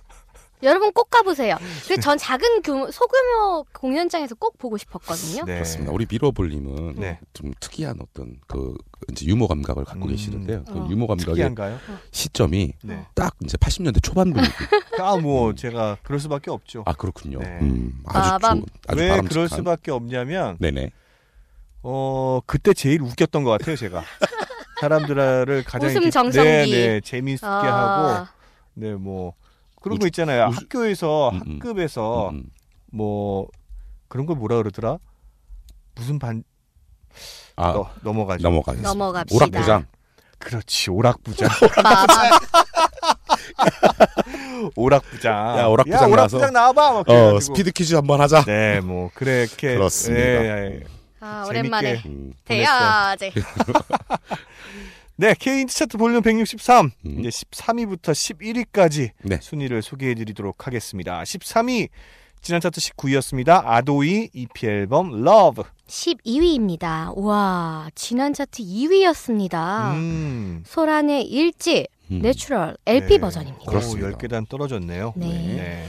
여러분 꼭 가보세요. 그래서 전 작은 규모, 소규모 공연장에서 꼭 보고 싶었거든요. 네. 그렇습니다. 우리 미러볼님은 네. 좀 특이한 어떤 그 이제 유머 감각을 갖고 음. 계시는데요. 그 어. 유머 감각의 특이한가요? 시점이 네. 딱 이제 80년대 초반 분위기. 아뭐 제가 그럴 수밖에 없죠. 아 그렇군요. 네. 음, 아주 빠밤. 좋은, 아주 왜 바람직한. 그럴 수밖에 없냐면 네네. 어 그때 제일 웃겼던 것 같아요 제가 사람들을 가장 웃음 정성기. 네, 네 재미있게 하고 아, 네뭐 그런 거 우주- 있잖아요 우주- 학교에서 음, 음. 학급에서 음, 음. 뭐 그런 걸 뭐라 그러더라 무슨 반 아 너, 넘어가죠 넘어가겠습니다. 넘어갑시다. 오락부장. 그렇지 오락부장. 오락부장 야, 오락부장 야. 오락부장 나와봐 막 어. 스피드 퀴즈 한번 하자. 네 뭐 그렇게 그렇습니다. 예, 예. 아, 재밌게. 오랜만에 음, 돼야지. 네 K인디 차트 볼륨 163 음. 이제 13위부터 11위까지 네. 순위를 소개해 드리도록 하겠습니다 13위 지난 차트 19위였습니다 아도이 EP 앨범 Love 12위입니다. 와, 지난 차트 2위였습니다. 음. 소란의 1집 음. Natural LP 네. 버전입니다. 그렇습니다. 오, 10계단 떨어졌네요 네. 네.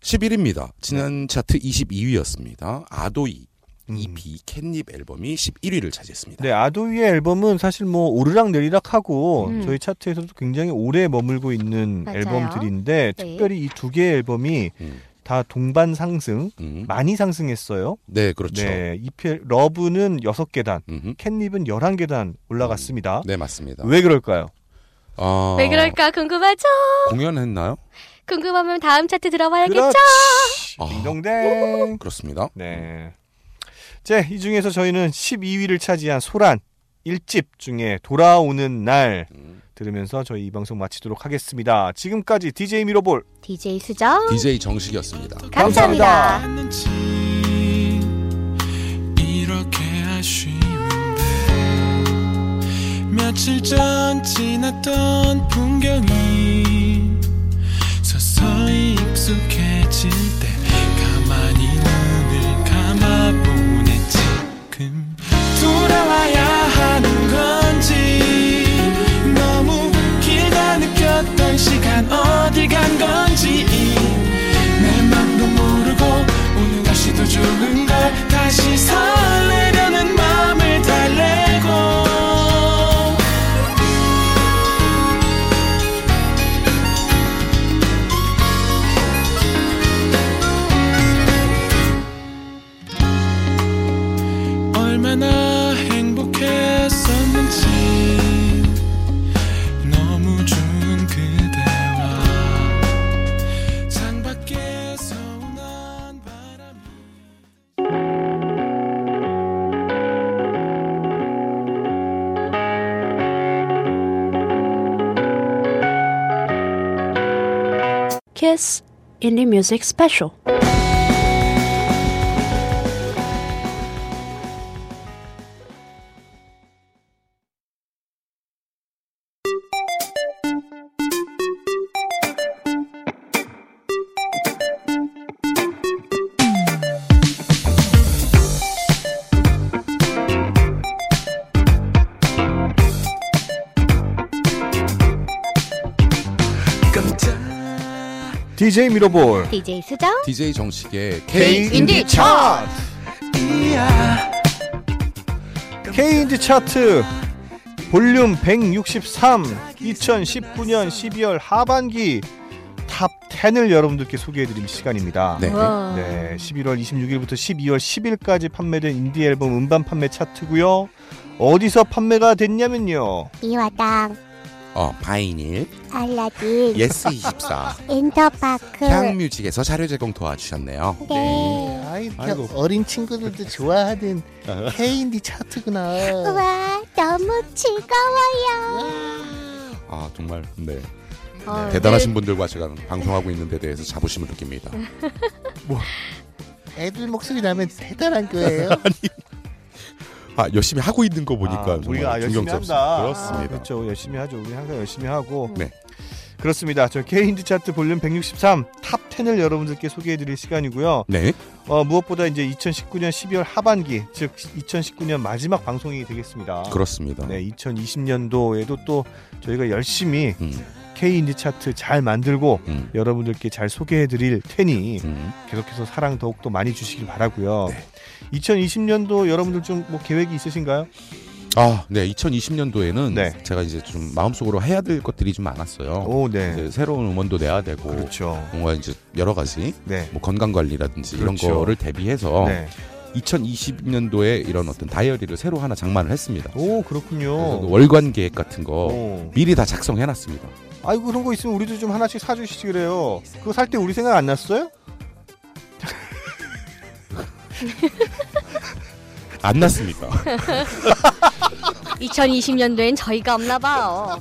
11위입니다. 지난 차트 22위였습니다. 아도이 음. EP Catnip 앨범이 11위를 차지했습니다. 네, 아도이의 앨범은 사실 뭐 오르락 내리락하고 음. 저희 차트에서도 굉장히 오래 머물고 있는 맞아요. 앨범들인데 네. 특별히 이 두 개의 앨범이 음. 다 동반 상승, 음. 많이 상승했어요. 네, 그렇죠. 네, EP Love는 6계단, 음흠. Catnip은 11계단 올라갔습니다. 네, 맞습니다. 왜 그럴까요? 아, 왜 그럴까 궁금하죠? 공연했나요? 궁금하면 다음 차트 들어봐야겠죠? 그렇지. 아. 딩동댕. 그렇습니다. 네. 자, 이 중에서 저희는 12위를 차지한 소란 1집 중에 돌아오는 날 음. 들으면서 저희 이 방송 마치도록 하겠습니다. 지금까지 DJ 미로볼 DJ 수정 DJ 정식이었습니다. 감사합니다. 아쉬운데 며칠 전 지났던 풍경이 서서히 익숙해질 때 돌아와야 하는 건지. 너무 길다 느꼈던 시간 어디 간 건지. 내 맘도 모르고 오늘 날씨도 좋은 걸 다시 설레려는 Kiss Indie Music Special. DJ 미러볼 DJ 수정 DJ 정식의 K 인디 차트 K 인디 차트 볼륨 163 2019년 12월 하반기 top 10을 여러분들께 소개해드릴 시간입니다. 네. 와. 네, 11월 26일부터 12월 10일까지 판매된 인디 앨범 음반 판매 차트고요. 어디서 판매가 됐냐면요. 미화당, 어, 바이닐, 알라딘, 예스24, 인터파크. 향뮤직에서 자료 제공 도와주셨네요. 네. 아이, 이렇게 아이고. 어린 친구들도 좋아하는 K인디 차트구나. 우와, 너무 즐거워요. 아, 정말 네. 어, 대단하신 분들과 제가 방송하고 있는 데 대해서 자부심을 느낍니다. 애들 목소리 나면 대단한 거예요. 아, 열심히 하고 있는 거 보니까 아, 우리가 열심히. 한다. 그렇습니다. 아, 그렇죠. 열심히 하죠. 우리 항상 열심히 하고. 네. 그렇습니다. 저 K인디 차트 볼륨 163 top top 10을 여러분들께 소개해 드릴 시간이고요. 네. 어, 무엇보다 이제 2019년 12월 하반기, 즉 2019년 마지막 방송이 되겠습니다. 그렇습니다. 네, 2020년도에도 또 저희가 열심히 음, K 인디 차트 잘 만들고 음, 여러분들께 잘 소개해 드릴 테니 음. 계속해서 사랑 더욱더 많이 주시길 바라고요. 네. 2020년도 여러분들 좀 뭐 계획이 있으신가요? 아, 네. 2020년도에는 네. 제가 이제 좀 마음속으로 해야 될 것들이 좀 많았어요. 오, 네. 새로운 음원도 내야 되고 그렇죠. 뭔가 이제 여러 가지 네. 뭐 건강 관리라든지 그렇죠. 이런 거를 대비해서 네. 2020년도에 이런 어떤 다이어리를 새로 하나 장만을 했습니다. 오, 그렇군요. 그 월간 계획 같은 거 오. 미리 다 작성해 놨습니다. 아이고 그런 거 있으면 우리도 좀 하나씩 사주시지 그래요. 그거 살 때 우리 생각 안 났어요? 안 났습니까? 2020년도엔 저희가 없나 봐요.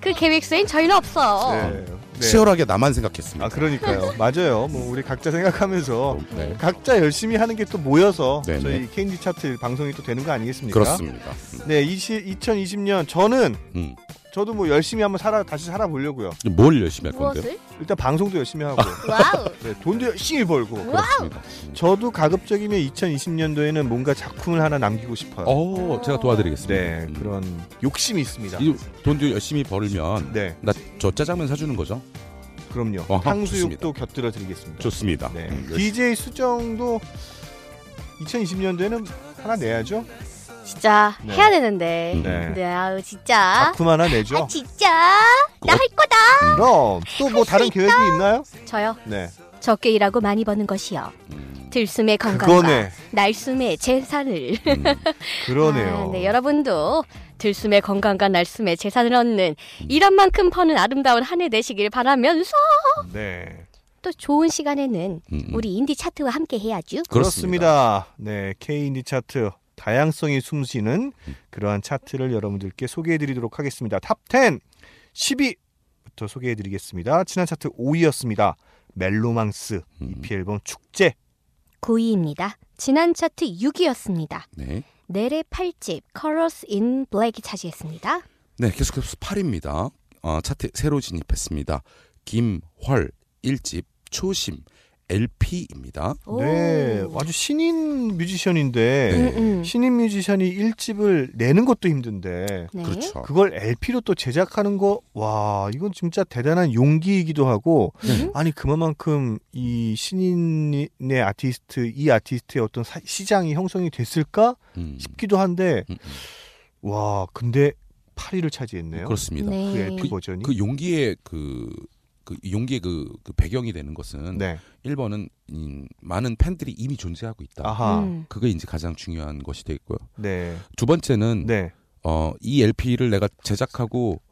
그 계획서엔 저희는 없어요. 네. 네. 치열하게 나만 생각했습니다. 아 그러니까요. 맞아요. 뭐 우리 각자 생각하면서 네. 각자 열심히 하는 게 또 모여서 네네. 저희 K인디 차트 방송이 또 되는 거 아니겠습니까? 그렇습니다. 네, 20, 2020년 저는 음. 저도 뭐 열심히 한번 살아 다시 살아보려고요. 뭘 열심히 할 건데요? 무엇을? 일단 방송도 열심히 하고 wow. 네, 돈도 열심히 벌고 wow. 그렇습니다. 저도 가급적이면 2020년도에는 뭔가 작품을 하나 남기고 싶어요. 어, 제가 도와드리겠습니다. 네, 음. 그런 욕심이 있습니다. 이 돈도 열심히 벌면 네, 나 저 짜장면 사주는 거죠? 그럼요. 어허, 탕수육도 곁들여 드리겠습니다. 좋습니다. 네. 음, 열심히. DJ 수정도 2020년도에는 하나 내야죠. 진짜 네. 해야 되는데. 음. 네. 네, 아우 진짜. 작품 하나 내죠. 아 진짜. 나 할 거다. 그럼 또 뭐 다른 계획이 있나요? 저요. 네. 적게 일하고 많이 버는 것이요. 음, 들숨에 건강과 그거네. 날숨에 재산을. 음, 그러네요. 아, 네, 여러분도 들숨에 건강과 날숨에 재산을 얻는 일한 만큼 버는 아름다운 한 해 되시길 바라면서 네. 또 좋은 시간에는 음, 음. 우리 인디 차트와 함께 해야죠. 그렇습니다. 네, K 인디 차트 다양성이 숨쉬는 그러한 차트를 여러분들께 소개해드리도록 하겠습니다. top 10, 10위부터 소개해드리겠습니다. 지난 차트 5위였습니다. 멜로망스 음. EP 앨범 축제. 9위입니다. 지난 차트 6위였습니다. 네. 넬의 8집 Colors in Black이 차지했습니다. 네, 계속해서 8위입니다. 어, 차트 새로 진입했습니다. 김헐 1집 초심 LP입니다. 오. 네, 아주 신인 뮤지션인데 음, 음. 신인 뮤지션이 1집을 내는 것도 힘든데 네. 그렇죠. 그걸 LP로 또 제작하는 거, 와, 이건 진짜 대단한 용기이기도 하고, 음? 아니, 그만큼 이 신인의 아티스트, 이 아티스트의 어떤 사- 시장이 형성이 됐을까 음, 싶기도 한데, 음, 음. 와, 근데 8위를 차지했네요. 그렇습니다. 네. 그 LP 버전이. 그 용기의 그, 그 용기의 그, 그 배경이 되는 것은 네. 1번은 음, 많은 팬들이 이미 존재하고 있다. 아하. 음. 그게 이제 가장 중요한 것이 되겠고요. 네. 두 번째는 네. 어, 이 LP를 내가 제작하고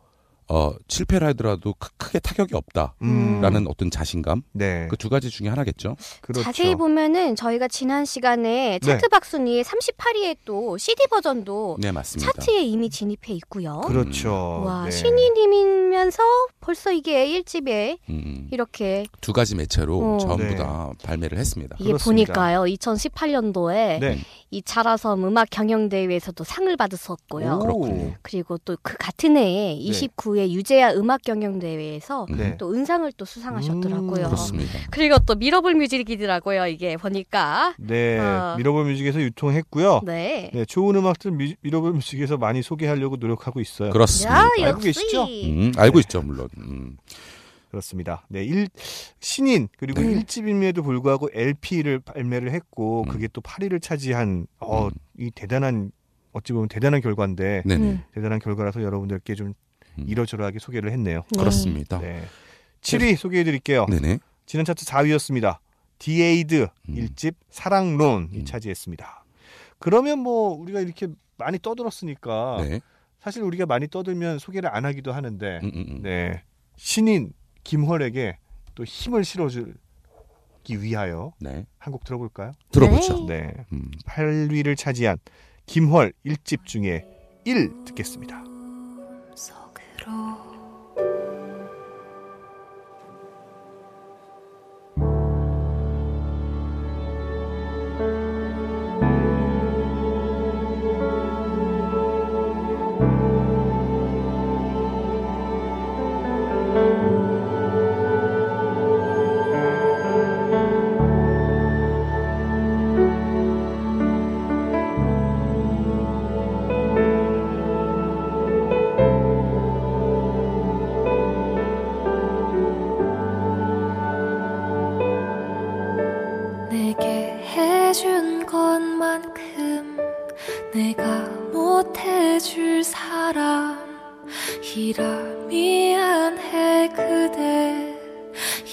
어, 실패를 하더라도 크, 크게 타격이 없다라는 음. 어떤 자신감 네. 그 두 가지 중에 하나겠죠. 그렇죠. 자세히 보면은 저희가 지난 시간에 차트 네. 박순위의 38위에 또 CD 버전도 네 맞습니다. 차트에 이미 진입해 있고요. 그렇죠. 와 네. 신인이면서 벌써 이게 1집에 음, 음. 이렇게 두 가지 매체로 어. 전부 네. 다 발매를 했습니다. 이게 그렇습니다. 보니까요 2018년도에 네. 이 자라섬 음악 경영 대회에서도 상을 받았었고요. 그리고 또 그 같은 해에 29회 유재하 음악 경영 대회에서 네. 또 은상을 또 수상하셨더라고요. 음, 그렇습니다. 그리고 또 미러볼 뮤직이더라고요 이게 보니까. 네. 어. 미러볼 뮤직에서 유통했고요. 네. 네, 좋은 음악들 미, 미러볼 뮤직에서 많이 소개하려고 노력하고 있어요. 그렇습니다. 야 알고 역시. 계시죠? 음, 알고 있죠 물론. 음. 그렇습니다. 네, 일, 신인 그리고 네. 일 1집임에도 불구하고 LP를 발매를 했고 음. 그게 또 8위를 차지한 어, 음. 이 대단한 어찌 보면 대단한 결과인데 네네 음. 대단한 결과라서 여러분들께 좀 음. 이러저러하게 소개를 했네요. 네. 그렇습니다. 네. 7위 소개해 드릴게요. 네네. 지난 차트 4위였습니다. 디에이드 음. 일 1집 사랑론이 음. 차지했습니다. 그러면 뭐 우리가 이렇게 많이 떠들었으니까 네. 사실 우리가 많이 떠들면 소개를 안 하기도 하는데 음, 음, 음. 네. 신인 김활에게 또 힘을 실어주기 위하여 네. 한곡 들어볼까요? 들어보죠. 네. 음. 8위를 차지한 김활 1집 중에 1 듣겠습니다. 속으로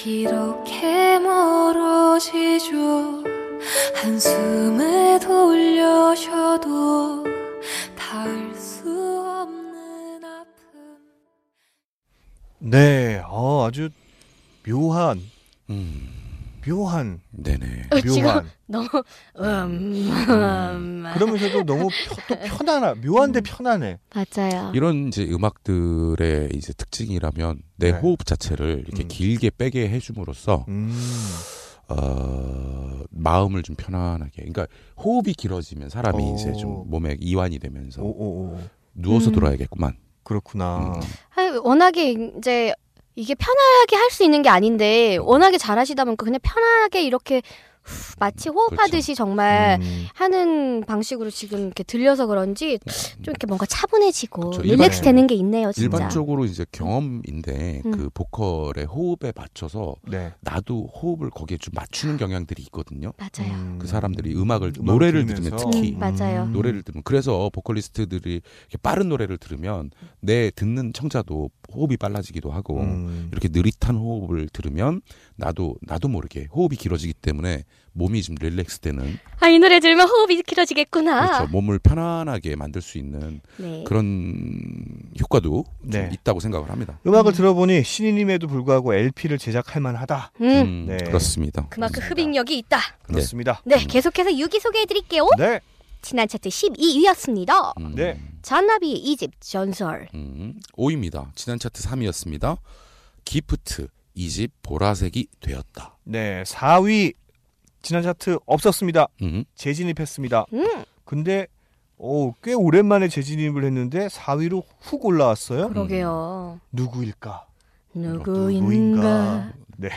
이렇게 멀어지죠. 한숨을 돌려셔도 닿을 수 없는 아픔. 네, 어, 아주 묘한, 음, 묘한, 네네. 어, 지금 묘한. 너무 음, 음, 그러면서도 너무 펴- 또 편안하, 묘한데 편안해. 맞아요. 이런 이제 음악들의 이제 특징이라면 내 네. 호흡 자체를 이렇게 음. 길게 빼게 해줌으로써 음, 어, 마음을 좀 편안하게. 그러니까 호흡이 길어지면 사람이 오. 이제 좀 몸에 이완이 되면서 오, 오, 오. 누워서 음. 들어야겠구만. 그렇구나. 음. 아니, 워낙에 이제 이게 편하게 할 수 있는 게 아닌데 워낙에 잘하시다 보니까 그냥 편하게 이렇게 후, 마치 호흡하듯이 정말 음, 하는 방식으로 지금 이렇게 들려서 그런지 좀 이렇게 뭔가 차분해지고 그렇죠. relax 일반- 되는 게 있네요, 진짜. 일반적으로 이제 경험인데 음. 그 보컬의 호흡에 맞춰서 네. 나도 호흡을 거기에 좀 맞추는 경향들이 있거든요. 맞아요. 음, 그 사람들이 음악을 노래를 들으면 들으면서. 특히 음, 맞아요. 노래를 들으면 그래서 보컬리스트들이 이렇게 빠른 노래를 들으면 내 듣는 청자도 호흡이 빨라지기도 하고 음, 이렇게 느릿한 호흡을 들으면 나도 나도 모르게 호흡이 길어지기 때문에 몸이 좀 릴렉스 되는 아, 이 노래 들으면 호흡이 길어지겠구나. 그렇죠 몸을 편안하게 만들 수 있는 네. 그런 효과도 좀 네. 있다고 생각을 합니다. 음악을 음. 들어보니 신인임에도 불구하고 LP를 제작할 만하다. 음, 음, 네. 그렇습니다. 그만큼 그렇습니다. 흡입력이 있다. 그렇습니다. 네, 계속해서 6위 소개해 드릴게요. 네. 지난 차트 12위였습니다. 음, 네. 잔나비의 이집 전설. 음, 5위입니다. 지난 차트 3위였습니다. 기프트 이집 보라색이 되었다. 네. 4위 지난 차트 없었습니다. 음, 재진입했습니다. 음, 근데 오, 꽤 오랜만에 재진입을 했는데 4위로 훅 올라왔어요. 그러게요. 누구일까? 누구인가? 네.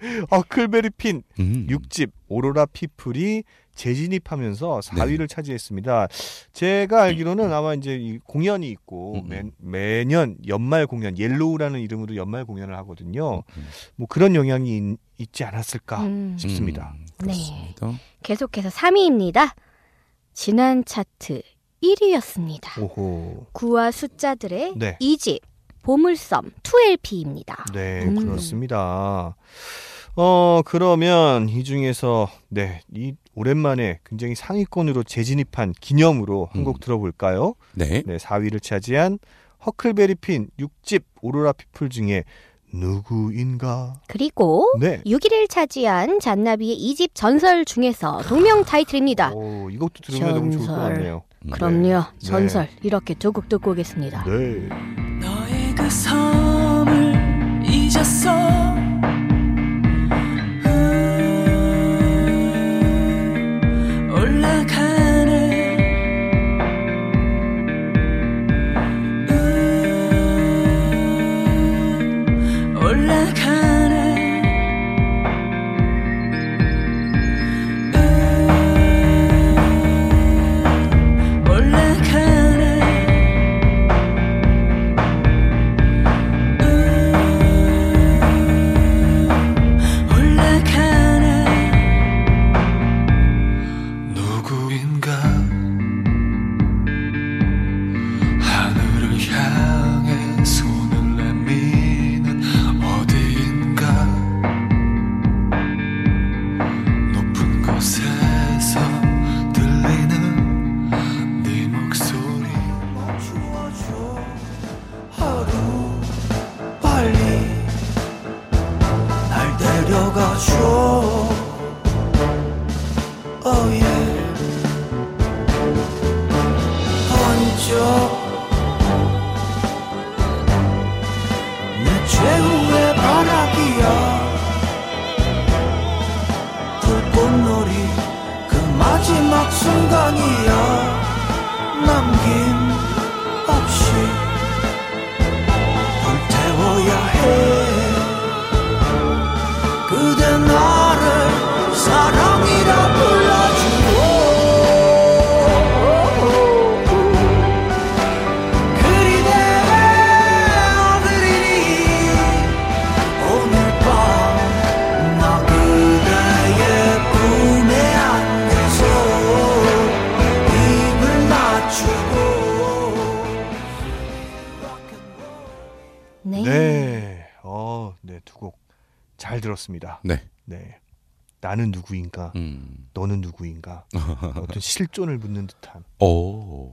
어클베리 핀 음. 6집 오로라 피플이 재진입하면서 4위를 차지했습니다. 제가 알기로는 아마 이제 이 공연이 있고 음, 음. 매, 년 연말 공연 옐로우라는 이름으로 연말 공연을 하거든요. 음. 뭐 그런 영향이 있, 있지 않았을까 음. 싶습니다. 음, 그렇습니다. 계속해서 3위입니다. 지난 차트 1위였습니다. 오호. 구와 숫자들의 네. 이집 보물섬 2LP입니다. 네, 음. 그렇습니다. 어, 그러면 이 중에서 네, 이 오랜만에 굉장히 상위권으로 재진입한 기념으로 한곡 음. 들어볼까요? 네. 네, 4위를 차지한 허클베리핀 6집 오로라 피플 중에 누구인가? 그리고 네. 6위를 차지한 잔나비의 이집 전설 중에서 동명 타이틀입니다. 오, 이것도 들으면 너무 좋을 것 전설. 같네요. 음. 그럼요. 네. 전설. 이렇게 두곡 듣고 오겠습니다. 네. 섬을 잊었어 잘 들었습니다. 네. 네. 나는 누구인가? 음. 너는 누구인가? 어떤 실존을 묻는 듯한. 오.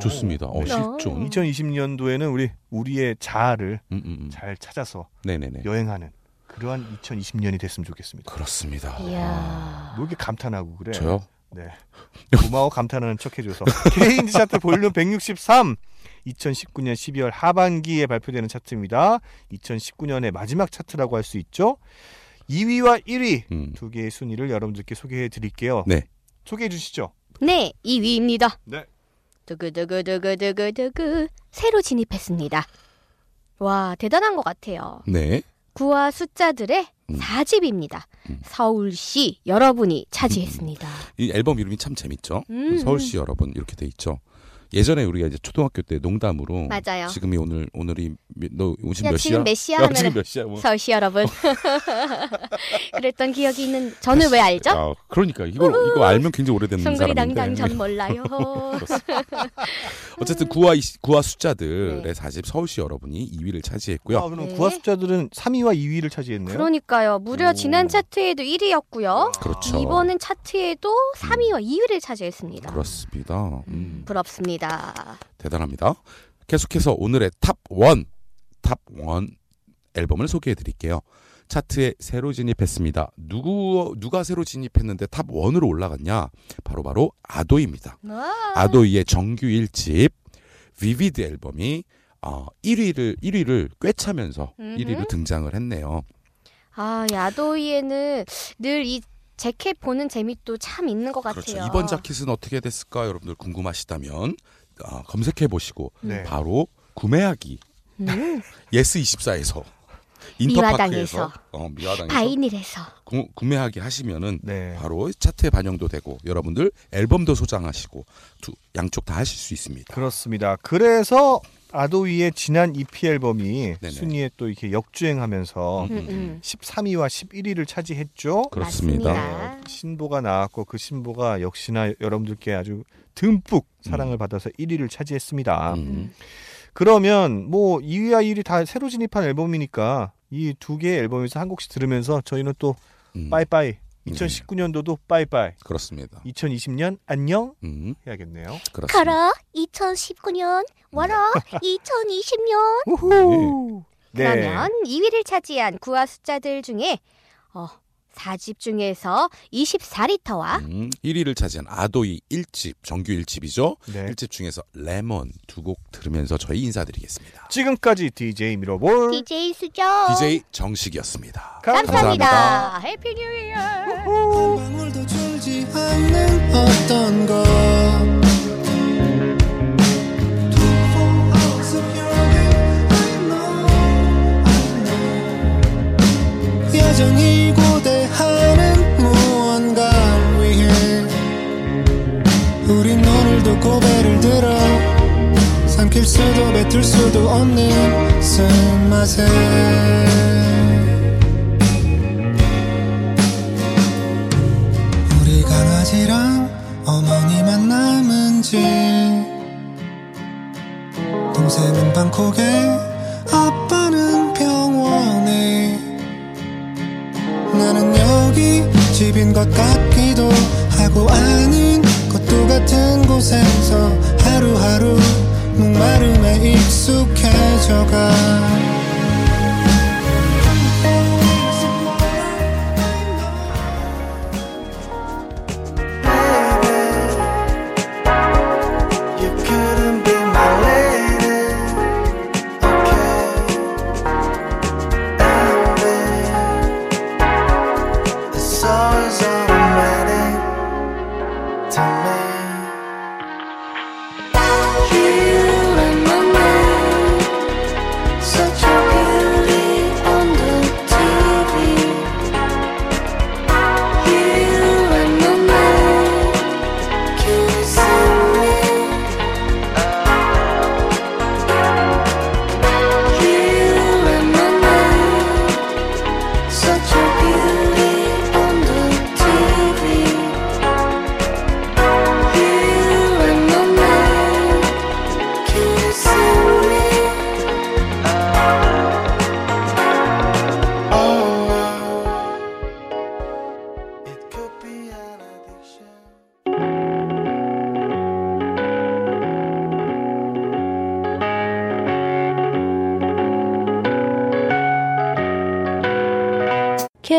좋습니다. 어, 네. 실존. 2020년도에는 우리 우리의 자아를 음, 음, 음. 잘 찾아서 네네네. 여행하는 그러한 2020년이 됐으면 좋겠습니다. 그렇습니다. 이야. 뭐 이렇게 감탄하고 그래? 저요? 네. 고마워 감탄하는 척 해줘서 K인디 차트 볼륨 163 2019년 12월 하반기에 발표되는 차트입니다. 2019년의 마지막 차트라고 할 수 있죠. 2위와 1위 음. 두 개의 순위를 여러분들께 소개해 드릴게요. 네. 소개해 주시죠. 네, 2위입니다. 네. 두구두구두구두구두구 새로 진입했습니다. 와, 대단한 것 같아요. 네. 구와 숫자들의 음. 4집입니다. 서울시 여러분이 차지했습니다. 이 앨범 이름이 참 재밌죠. 음. 서울시 여러분 이렇게 돼 있죠. 예전에 우리가 이제 초등학교 때 농담으로 맞아요. 지금이 오늘 오늘이 몇- 너 오신 야, 몇 지금 시야? 몇 시야 야, 하면은 지금 몇 시야? 뭐. 서울시 여러분. 그랬던 기억이 있는 저는 왜 알죠? 아, 그러니까 이거 이거 알면 굉장히 오래된 사람인데. 당당 전 몰라요. 어쨌든 구와 이- 구와 숫자들의 네. 사집 서울시 여러분이 2위를 차지했고요. 아, 그럼 네. 구화 숫자들은 3위와 2위를 차지했네요. 그러니까요. 무려 오. 지난 차트에도 1위였고요. 그렇죠. 이번엔 차트에도 3위와 2위를 차지했습니다. 그렇습니다. 음, 부럽습니다. 대단합니다. 계속해서 오늘의 top one, top one 앨범을 소개해 드릴게요. 차트에 새로 진입했습니다. 누구 누가 새로 진입했는데 top one으로 올라갔냐? 바로 바로 아도이입니다. 아도이의 정규 1집 Vivid 앨범이 어, 1위를 1위를 꿰차면서 음흠. 1위로 등장을 했네요. 아, 아도이에는 늘 이 재킷 보는 재미도 참 있는 것 같아요. 그렇죠. 이번 자켓은 어떻게 됐을까? 여러분들 궁금하시다면 어, 검색해 보시고 네. 바로 구매하기 음, Yes24에서 미화당에서. 인터파크에서 어, 미화당에서 바이닐에서. 구, 구매하기 하시면은 네. 바로 차트에 반영도 되고 여러분들 앨범도 소장하시고 두, 양쪽 다 하실 수 있습니다. 그렇습니다. 그래서 아도이의 지난 EP 앨범이 네네. 순위에 또 이렇게 역주행하면서 음, 음. 13위와 11위를 차지했죠. 그렇습니다. 맞습니다. 신보가 나왔고 그 신보가 역시나 여러분들께 아주 듬뿍 음. 사랑을 받아서 1위를 차지했습니다. 음. 그러면 뭐 2위와 1위 다 새로 진입한 앨범이니까 이 두 개의 앨범에서 한 곡씩 들으면서 저희는 또 음. 빠이빠이 2019년도도 빠이빠이 그렇습니다. 2020년 안녕 음, 해야겠네요. 그렇습니다. 가라 2019년 와라 2020년 우후. 네. 그러면 2위를 차지한 구와 숫자들 중에 어, 4집 중에서 24리터와 음, 1위를 차지한 아도이 1집 정규 1집이죠. 네. 1집 중에서 레몬 두 곡 들으면서 저희 인사드리겠습니다. 지금까지 DJ 미러볼 DJ 수정 DJ 정식이었습니다. 감사합니다. Happy New Year. 한 방울도 줄지 않는 어 여전히 고대하는 무언가를 위해 우린 오늘도 고배를 들어 삼킬 수도 뱉을 수도 없는 쓴맛에 우리 강아지랑 어머니만 남은 집 동생은 방콕에 아빠는 집인 것 같기도 하고 아닌 것도 같은 곳에서 하루하루 목마름에 익숙해져가